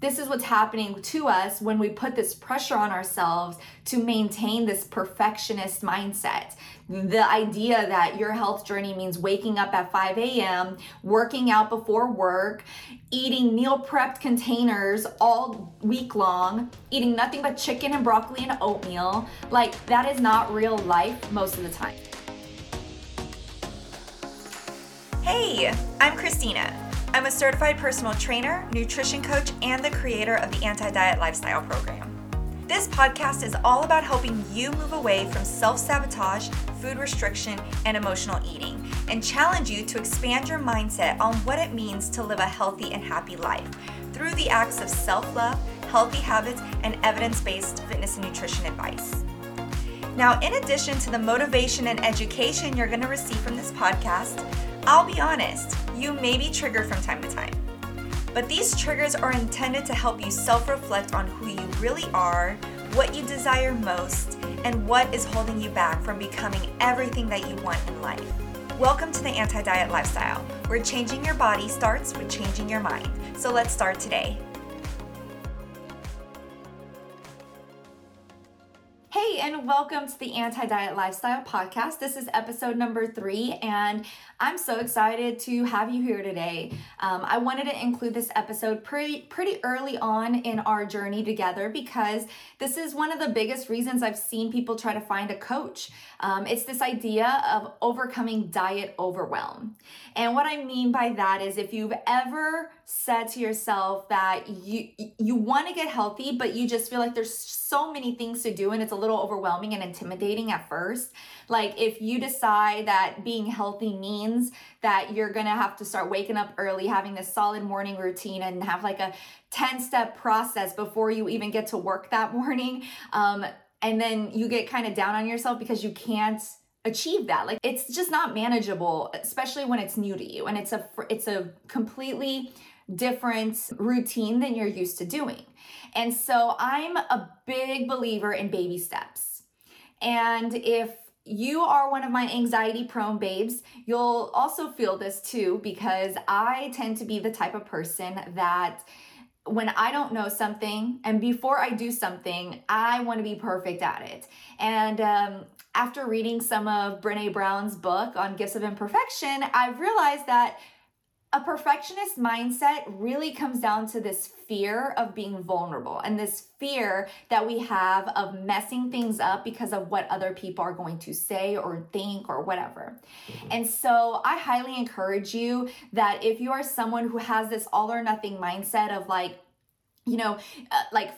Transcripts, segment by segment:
this is what's happening to us when we put this pressure on ourselves to maintain this perfectionist mindset. The idea that your health journey means waking up at 5 a.m., working out before work, eating meal prepped containers all week long, eating nothing but chicken and broccoli and oatmeal. Like, that is not real life most of the time. Hey, I'm Cristina. I'm a certified personal trainer, nutrition coach, and the creator of the Anti Diet Lifestyle Program. This podcast is all about helping you move away from self sabotage, food restriction, and emotional eating, and challenge you to expand your mindset on what it means to live a healthy and happy life through the acts of self love, healthy habits, and evidence based fitness and nutrition advice. Now, in addition to the motivation and education you're going to receive from this podcast, I'll be honest, you may be triggered from time to time. But these triggers are intended to help you self reflect on who you really are, what you desire most, and what is holding you back from becoming everything that you want in life. Welcome to the Anti Diet Lifestyle, where changing your body starts with changing your mind. So let's start today. Hey, and welcome to the Anti Diet Lifestyle Podcast. This is episode number three, and I'm so excited to have you here today. Um, I wanted to include this episode pretty pretty early on in our journey together because this is one of the biggest reasons I've seen people try to find a coach. Um, it's this idea of overcoming diet overwhelm, and what I mean by that is if you've ever said to yourself that you you want to get healthy, but you just feel like there's so many things to do and it's a little overwhelming and intimidating at first. Like if you decide that being healthy means that you're gonna have to start waking up early, having this solid morning routine, and have like a 10 step process before you even get to work that morning. Um, and then you get kind of down on yourself because you can't achieve that like it's just not manageable especially when it's new to you and it's a it's a completely different routine than you're used to doing and so i'm a big believer in baby steps and if you are one of my anxiety prone babes, you'll also feel this too because I tend to be the type of person that when I don't know something and before I do something, I want to be perfect at it. And um, after reading some of Brene Brown's book on Gifts of Imperfection, I've realized that a perfectionist mindset really comes down to this fear of being vulnerable and this fear that we have of messing things up because of what other people are going to say or think or whatever. Mm-hmm. And so I highly encourage you that if you are someone who has this all or nothing mindset of like, you know, uh, like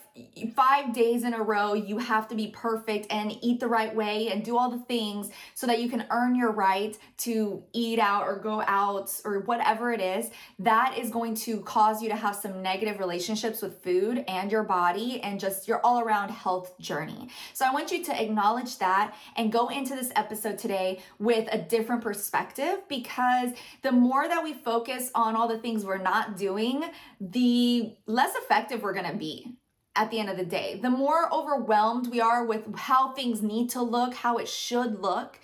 five days in a row, you have to be perfect and eat the right way and do all the things so that you can earn your right to eat out or go out or whatever it is. That is going to cause you to have some negative relationships with food and your body and just your all around health journey. So I want you to acknowledge that and go into this episode today with a different perspective because the more that we focus on all the things we're not doing, the less effective we're going to be at the end of the day. The more overwhelmed we are with how things need to look, how it should look,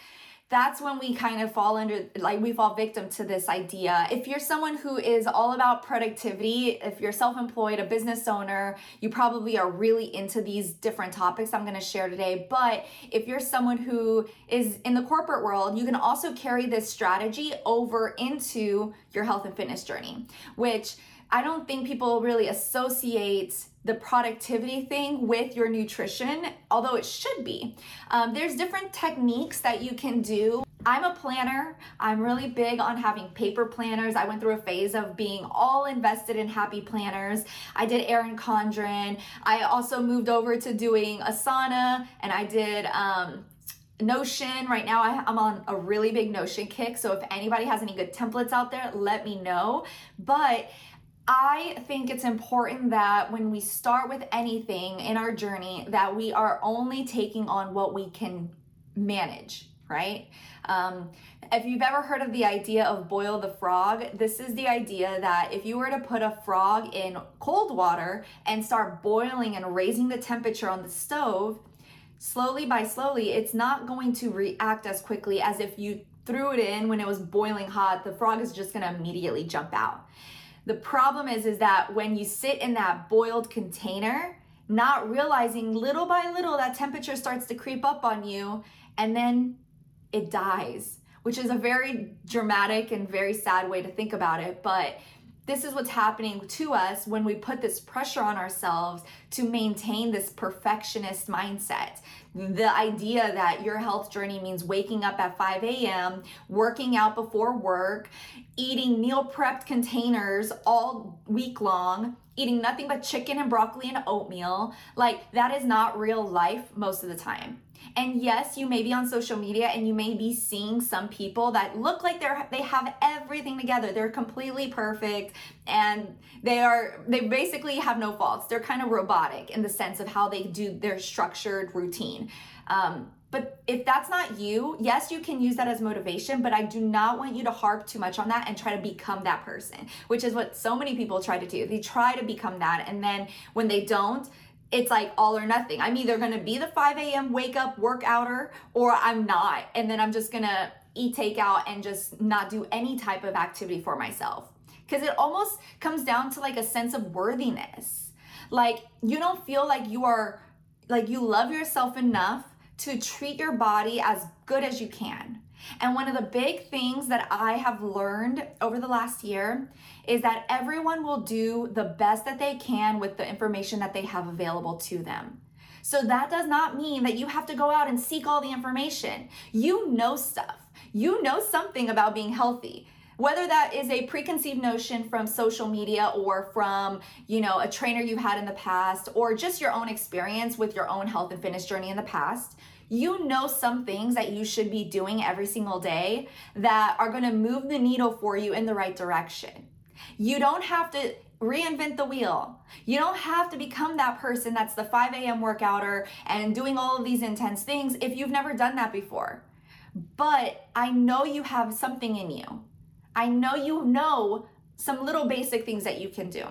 that's when we kind of fall under like we fall victim to this idea. If you're someone who is all about productivity, if you're self-employed, a business owner, you probably are really into these different topics I'm to share today. But if you're someone who is in the corporate world, you can also carry this strategy over into your health and fitness journey, which I don't think people really associate the productivity thing with your nutrition, although it should be. Um, there's different techniques that you can do. I'm a planner. I'm really big on having paper planners. I went through a phase of being all invested in happy planners. I did Erin Condren. I also moved over to doing Asana and I did um, Notion. Right now, I, am on a really big Notion kick. So if anybody has any good templates out there, let me know. But I think it's important that when we start with anything in our journey that we are only taking on what we can manage, right? Um, if you've ever heard of the idea of boil the frog, this is the idea that if you were to put a frog in cold water and start boiling and raising the temperature on the stove, slowly by slowly, it's not going to react as quickly as if you threw it in when it was boiling hot. The frog is just going to immediately jump out The problem is is that when you sit in that boiled container, not realizing little by little that temperature starts to creep up on you and then it dies, which is a very dramatic and very sad way to think about it, but this is what's happening to us when we put this pressure on ourselves to maintain this perfectionist mindset. The idea that your health journey means waking up at 5 a.m., working out before work, eating meal prepped containers all week long, eating nothing but chicken and broccoli and oatmeal. Like, that is not real life most of the time. And yes, you may be on social media and you may be seeing some people that look like they're they have everything together. They're completely perfect and they are they basically have no faults. They're kind of robotic in the sense of how they do their structured routine. Um, but if that's not you, yes, you can use that as motivation, but I do not want you to harp too much on that and try to become that person, which is what so many people try to do. They try to become that, and then when they don't, it's like all or nothing. I'm either gonna be the 5 a.m. wake up workouter or I'm not. And then I'm just gonna eat takeout and just not do any type of activity for myself. Because it almost comes down to like a sense of worthiness. Like you don't feel like you are, like you love yourself enough to treat your body as good as you can. And one of the big things that I have learned over the last year is that everyone will do the best that they can with the information that they have available to them. So that does not mean that you have to go out and seek all the information. You know stuff. You know something about being healthy. Whether that is a preconceived notion from social media or from, you know, a trainer you had in the past or just your own experience with your own health and fitness journey in the past, you know some things that you should be doing every single day that are going to move the needle for you in the right direction. You don't have to reinvent the wheel. You don't have to become that person that's the 5 a.m. workouter and doing all of these intense things if you've never done that before. But I know you have something in you. I know you know some little basic things that you can do.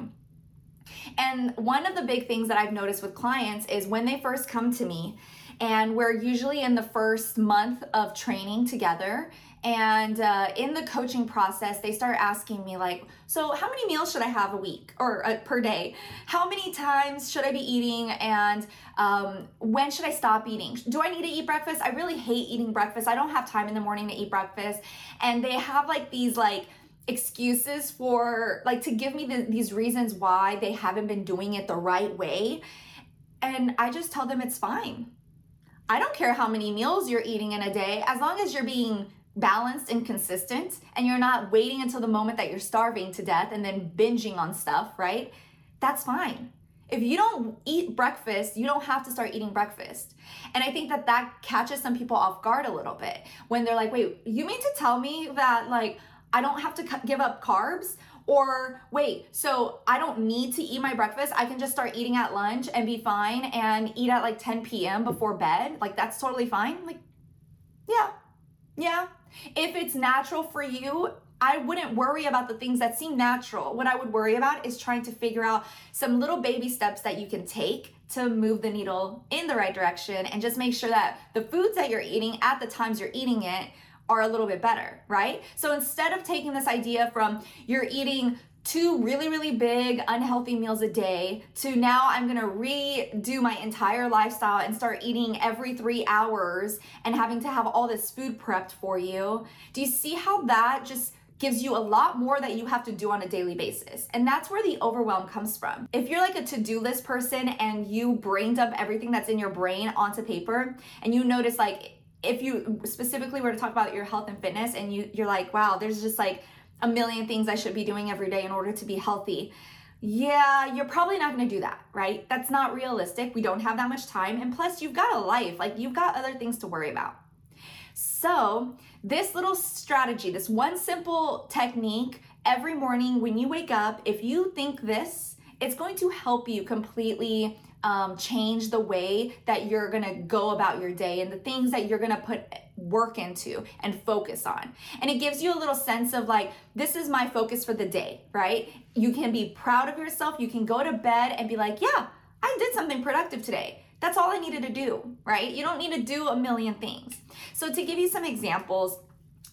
And one of the big things that I've noticed with clients is when they first come to me, and we're usually in the first month of training together. And uh, in the coaching process, they start asking me, like, so how many meals should I have a week or uh, per day? How many times should I be eating? And um, when should I stop eating? Do I need to eat breakfast? I really hate eating breakfast. I don't have time in the morning to eat breakfast. And they have like these, like, excuses for like to give me the, these reasons why they haven't been doing it the right way and i just tell them it's fine I don't care how many meals you're eating in a day, as long as you're being balanced and consistent and you're not waiting until the moment that you're starving to death and then binging on stuff, right? That's fine. If you don't eat breakfast, you don't have to start eating breakfast. And I think that that catches some people off guard a little bit when they're like, wait, you mean to tell me that like I don't have to give up carbs? Or wait, so I don't need to eat my breakfast. I can just start eating at lunch and be fine and eat at like 10 p.m. before bed. Like that's totally fine. Like, yeah, yeah. If it's natural for you, I wouldn't worry about the things that seem natural. What I would worry about is trying to figure out some little baby steps that you can take to move the needle in the right direction and just make sure that the foods that you're eating at the times you're eating it are a little bit better, right? So instead of taking this idea from you're eating two really, really big unhealthy meals a day to now I'm gonna redo my entire lifestyle and start eating every three hours and having to have all this food prepped for you. Do you see how that just gives you a lot more that you have to do on a daily basis. And that's where the overwhelm comes from. If you're like a to do list person and you brain dump everything that's in your brain onto paper and you notice like if you specifically were to talk about your health and fitness and you you're like wow there's just like a million things i should be doing every day in order to be healthy. Yeah you're probably not going to do that right? That's not realistic. We don't have that much time. And plus you've got a life. Like you've got other things to worry about. So this little strategy this one simple technique every morning when you wake up if you think this it's going to help you completely um, change the way that you're gonna go about your day and the things that you're gonna put work into and focus on. And it gives you a little sense of like, this is my focus for the day, right? You can be proud of yourself. You can go to bed and be like, yeah, I did something productive today. That's all I needed to do, right? You don't need to do a million things. So, to give you some examples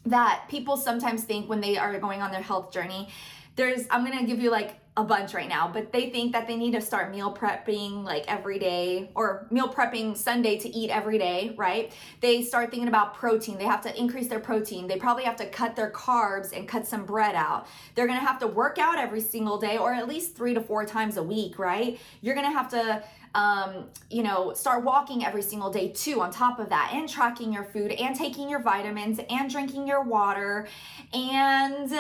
that people sometimes think when they are going on their health journey, there's I'm gonna give you like a bunch right now, but they think that they need to start meal prepping like every day or meal prepping Sunday to eat every day, right? They start thinking about protein. They have to increase their protein. They probably have to cut their carbs and cut some bread out. They're gonna have to work out every single day or at least three to four times a week, right? You're gonna have to um, you know, start walking every single day too, on top of that, and tracking your food, and taking your vitamins, and drinking your water. And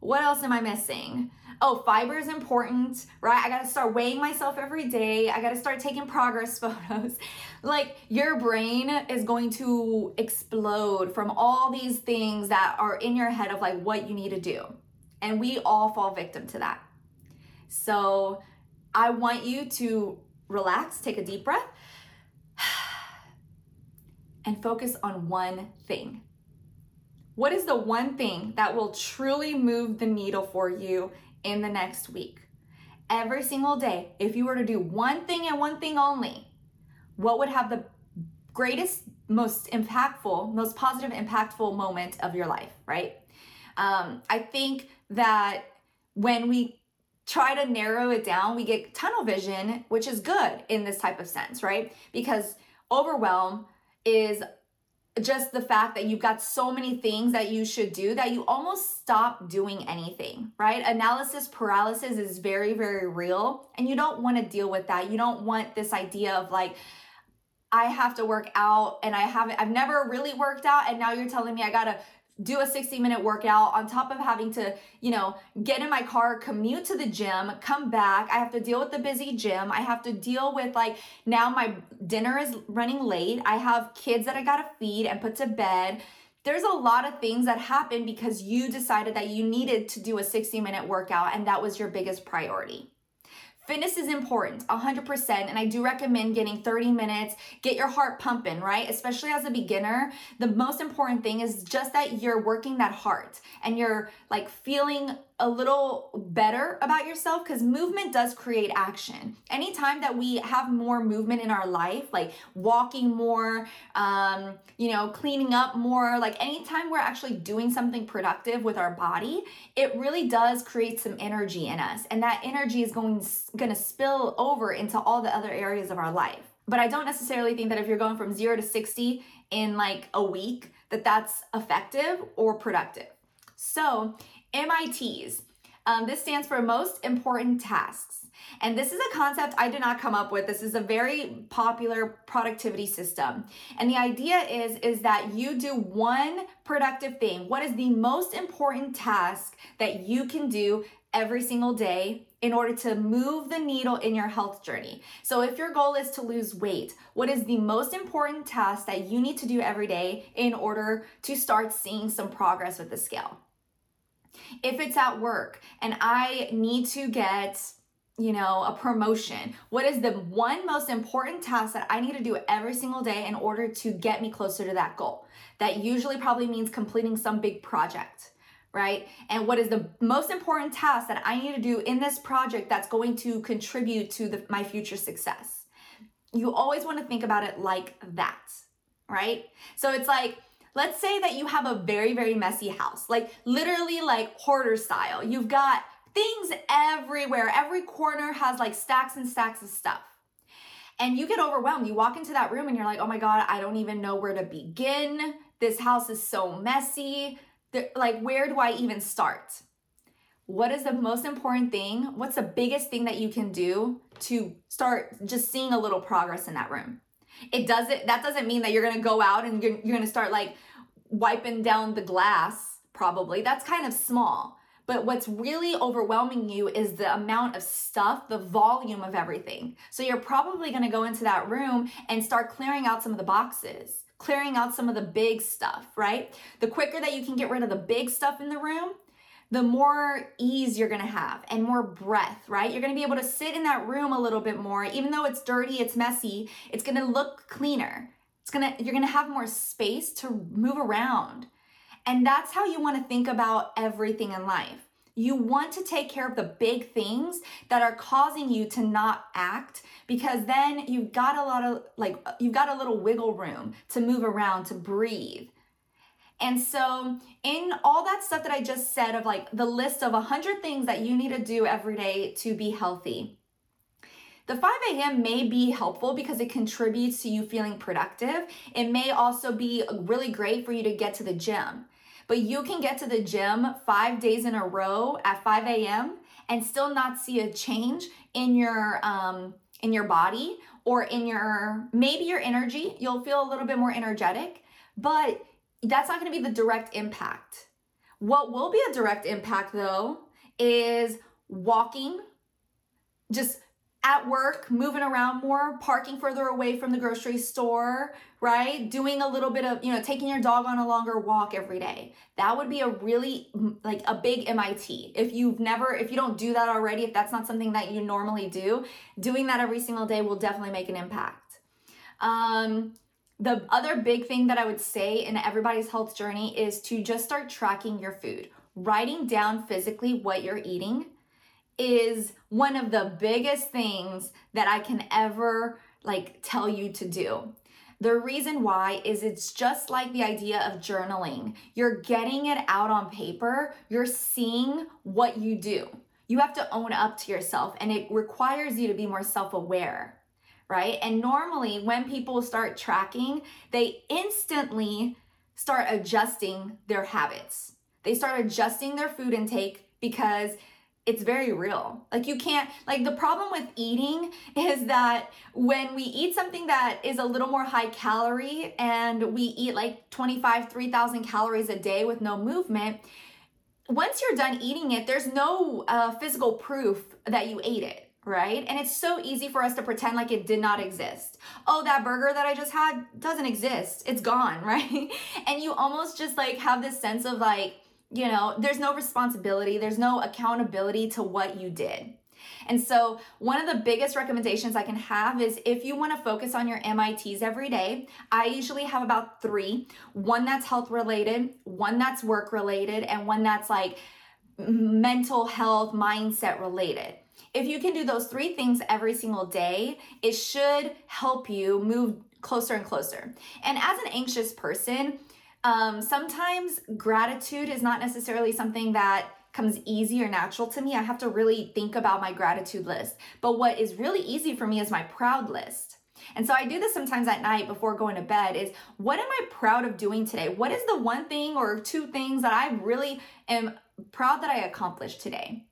what else am I missing? Oh, fiber is important, right? I got to start weighing myself every day. I got to start taking progress photos. like your brain is going to explode from all these things that are in your head of like what you need to do. And we all fall victim to that. So I want you to relax, take a deep breath, and focus on one thing. What is the one thing that will truly move the needle for you in the next week. Every single day, if you were to do one thing and one thing only, what would have the greatest, most impactful, most positive, impactful moment of your life, right? Um, I think that when we try to narrow it down, we get tunnel vision, which is good in this type of sense, right? Because overwhelm is just the fact that you've got so many things that you should do that you almost stop doing anything, right? Analysis paralysis is very, very real. And you don't want to deal with that. You don't want this idea of like, I have to work out and I haven't, I've never really worked out. And now you're telling me I got to do a 60 minute workout on top of having to, you know, get in my car, commute to the gym, come back. I have to deal with the busy gym. I have to deal with like now my dinner is running late. I have kids that I got to feed and put to bed. There's a lot of things that happen because you decided that you needed to do a 60 minute workout and that was your biggest priority. Fitness is important, 100%. And I do recommend getting 30 minutes, get your heart pumping, right? Especially as a beginner. The most important thing is just that you're working that heart and you're like feeling a little better about yourself because movement does create action. Anytime that we have more movement in our life, like walking more, um, you know, cleaning up more, like anytime we're actually doing something productive with our body, it really does create some energy in us. And that energy is going, going to spill over into all the other areas of our life. But I don't necessarily think that if you're going from zero to 60 in like a week, that that's effective or productive. So MITs. Um, this stands for most important tasks. And this is a concept I did not come up with. This is a very popular productivity system. And the idea is is that you do one productive thing. What is the most important task that you can do every single day in order to move the needle in your health journey. So, if your goal is to lose weight, what is the most important task that you need to do every day in order to start seeing some progress with the scale? If it's at work and I need to get you know, a promotion? What is the one most important task that I need to do every single day in order to get me closer to that goal? That usually probably means completing some big project, right? And what is the most important task that I need to do in this project that's going to contribute to the, my future success? You always want to think about it like that, right? So it's like, Let's say that you have a very, very messy house, like literally like hoarder style. You've got things everywhere. Every corner has like stacks and stacks of stuff. And you get overwhelmed. You walk into that room and you're like, oh my God, I don't even know where to begin. This house is so messy. Like, where do I even start? What is the most important thing? What's the biggest thing that you can do to start just seeing a little progress in that room? It doesn't, that doesn't mean that you're gonna go out and you're, you're gonna start like wiping down the glass, probably. That's kind of small. But what's really overwhelming you is the amount of stuff, the volume of everything. So you're probably gonna go into that room and start clearing out some of the boxes, clearing out some of the big stuff, right? The quicker that you can get rid of the big stuff in the room, the more ease you're gonna have and more breath, right? You're gonna be able to sit in that room a little bit more. Even though it's dirty, it's messy, it's gonna look cleaner. It's gonna, you're gonna have more space to move around. And that's how you wanna think about everything in life. You want to take care of the big things that are causing you to not act because then you've got a lot of, like, you've got a little wiggle room to move around, to breathe. And so, in all that stuff that I just said, of like the list of 100 things that you need to do every day to be healthy, the 5 a.m. may be helpful because it contributes to you feeling productive. It may also be really great for you to get to the gym. But you can get to the gym five days in a row at 5 a.m. and still not see a change in your um, in your body or in your maybe your energy. You'll feel a little bit more energetic, but that's not going to be the direct impact. What will be a direct impact though is walking, just at work, moving around more, parking further away from the grocery store, right? Doing a little bit of, you know, taking your dog on a longer walk every day. That would be a really like a big MIT. If you've never if you don't do that already, if that's not something that you normally do, doing that every single day will definitely make an impact. Um the other big thing that I would say in everybody's health journey is to just start tracking your food. Writing down physically what you're eating is one of the biggest things that I can ever like tell you to do. The reason why is it's just like the idea of journaling. You're getting it out on paper, you're seeing what you do. You have to own up to yourself, and it requires you to be more self aware, right? And normally, when people start tracking, they instantly start adjusting their habits. They start adjusting their food intake because it's very real. Like you can't like the problem with eating is that when we eat something that is a little more high calorie and we eat like 25 3000 calories a day with no movement, once you're done eating it, there's no uh, physical proof that you ate it right? And it's so easy for us to pretend like it did not exist. Oh, that burger that I just had doesn't exist. It's gone, right? And you almost just like have this sense of like, you know, there's no responsibility, there's no accountability to what you did. And so, one of the biggest recommendations I can have is if you want to focus on your MITs every day, I usually have about three one that's health related, one that's work related, and one that's like mental health, mindset related. If you can do those three things every single day, it should help you move closer and closer. And as an anxious person, um, sometimes gratitude is not necessarily something that comes easy or natural to me. I have to really think about my gratitude list. But what is really easy for me is my proud list. And so I do this sometimes at night before going to bed is what am I proud of doing today? What is the one thing or two things that I really am proud that I accomplished today?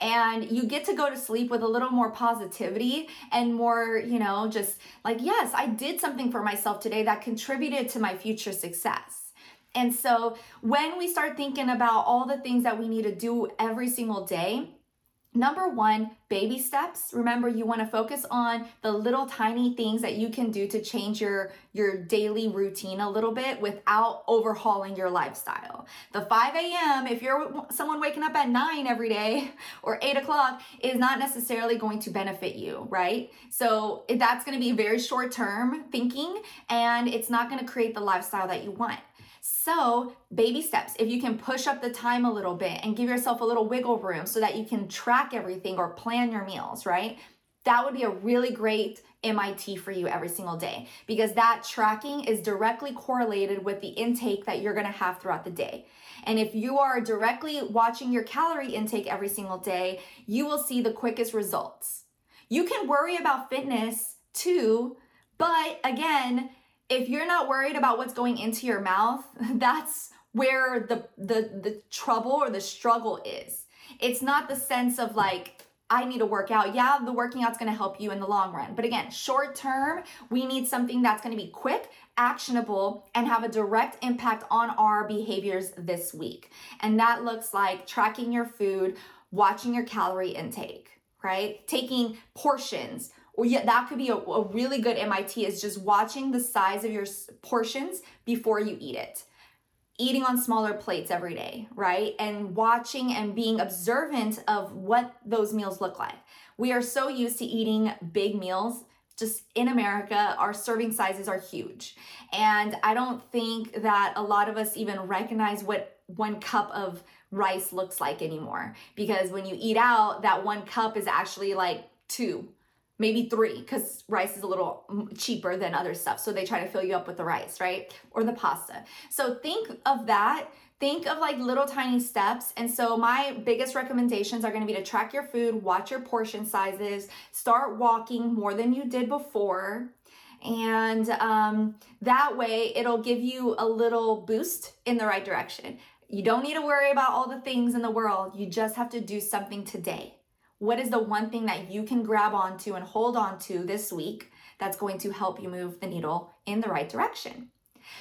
and you get to go to sleep with a little more positivity and more, you know, just like, yes, I did something for myself today that contributed to my future success. And so when we start thinking about all the things that we need to do every single day, Number one, baby steps. Remember, you want to focus on the little tiny things that you can do to change your, your daily routine a little bit without overhauling your lifestyle. The 5 a.m., if you're someone waking up at 9 every day or 8 o'clock, is not necessarily going to benefit you, right? So that's going to be very short term thinking and it's not going to create the lifestyle that you want. So, baby steps. If you can push up the time a little bit and give yourself a little wiggle room so that you can track everything or plan your meals, right? That would be a really great MIT for you every single day because that tracking is directly correlated with the intake that you're gonna have throughout the day. And if you are directly watching your calorie intake every single day, you will see the quickest results. You can worry about fitness too, but again, if you're not worried about what's going into your mouth, that's where the the the trouble or the struggle is. It's not the sense of like I need to work out. Yeah, the working out's to help you in the long run. But again, short term, we need something that's to be quick, actionable, and have a direct impact on our behaviors this week. And that looks like tracking your food, watching your calorie intake, right? Taking portions, or yeah, that could be a, a really good MIT is just watching the size of your portions before you eat it. Eating on smaller plates every day, right? And watching and being observant of what those meals look like. We are so used to eating big meals. Just in America, our serving sizes are huge. And I don't think that a lot of us even recognize what one cup of rice looks like anymore. Because when you eat out, that one cup is actually like two maybe three because rice is a little cheaper than other stuff. So they try to fill you up with the rice, right? Or the pasta. So think of that. Think of like little tiny steps. And so my biggest recommendations are going to be to track your food, watch your portion sizes, start walking more than you did before. And um, that way it'll give you a little boost in the right direction. You don't need to worry about all the things in the world. You just have to do something today. What is the one thing that you can grab onto and hold on to this week that's going to help you move the needle in the right direction?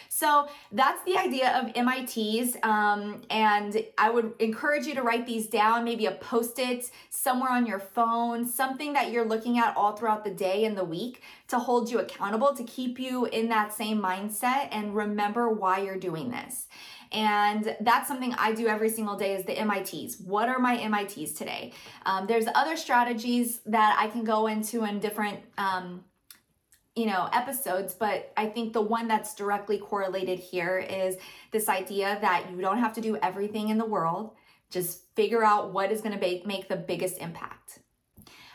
So that's the idea of MITs. Um, and I would encourage you to write these down, maybe a post it somewhere on your phone, something that you're looking at all throughout the day and the week to hold you accountable, to keep you in that same mindset and remember why you're doing this. And that's something I do every single day is the MITs. What are my MITs today? Um, there's other strategies that I can go into in different um, you know episodes but i think the one that's directly correlated here is this idea that you don't have to do everything in the world just figure out what is going to make the biggest impact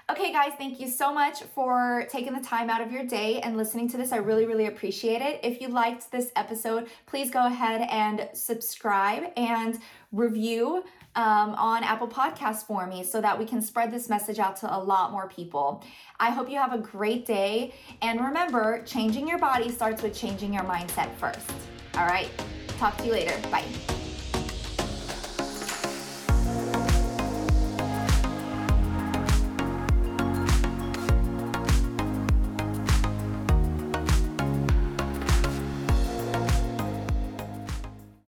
Okay, guys, thank you so much for taking the time out of your day and listening to this. I really, really appreciate it. If you liked this episode, please go ahead and subscribe and review um, on Apple Podcasts for me so that we can spread this message out to a lot more people. I hope you have a great day. And remember, changing your body starts with changing your mindset first. All right, talk to you later. Bye.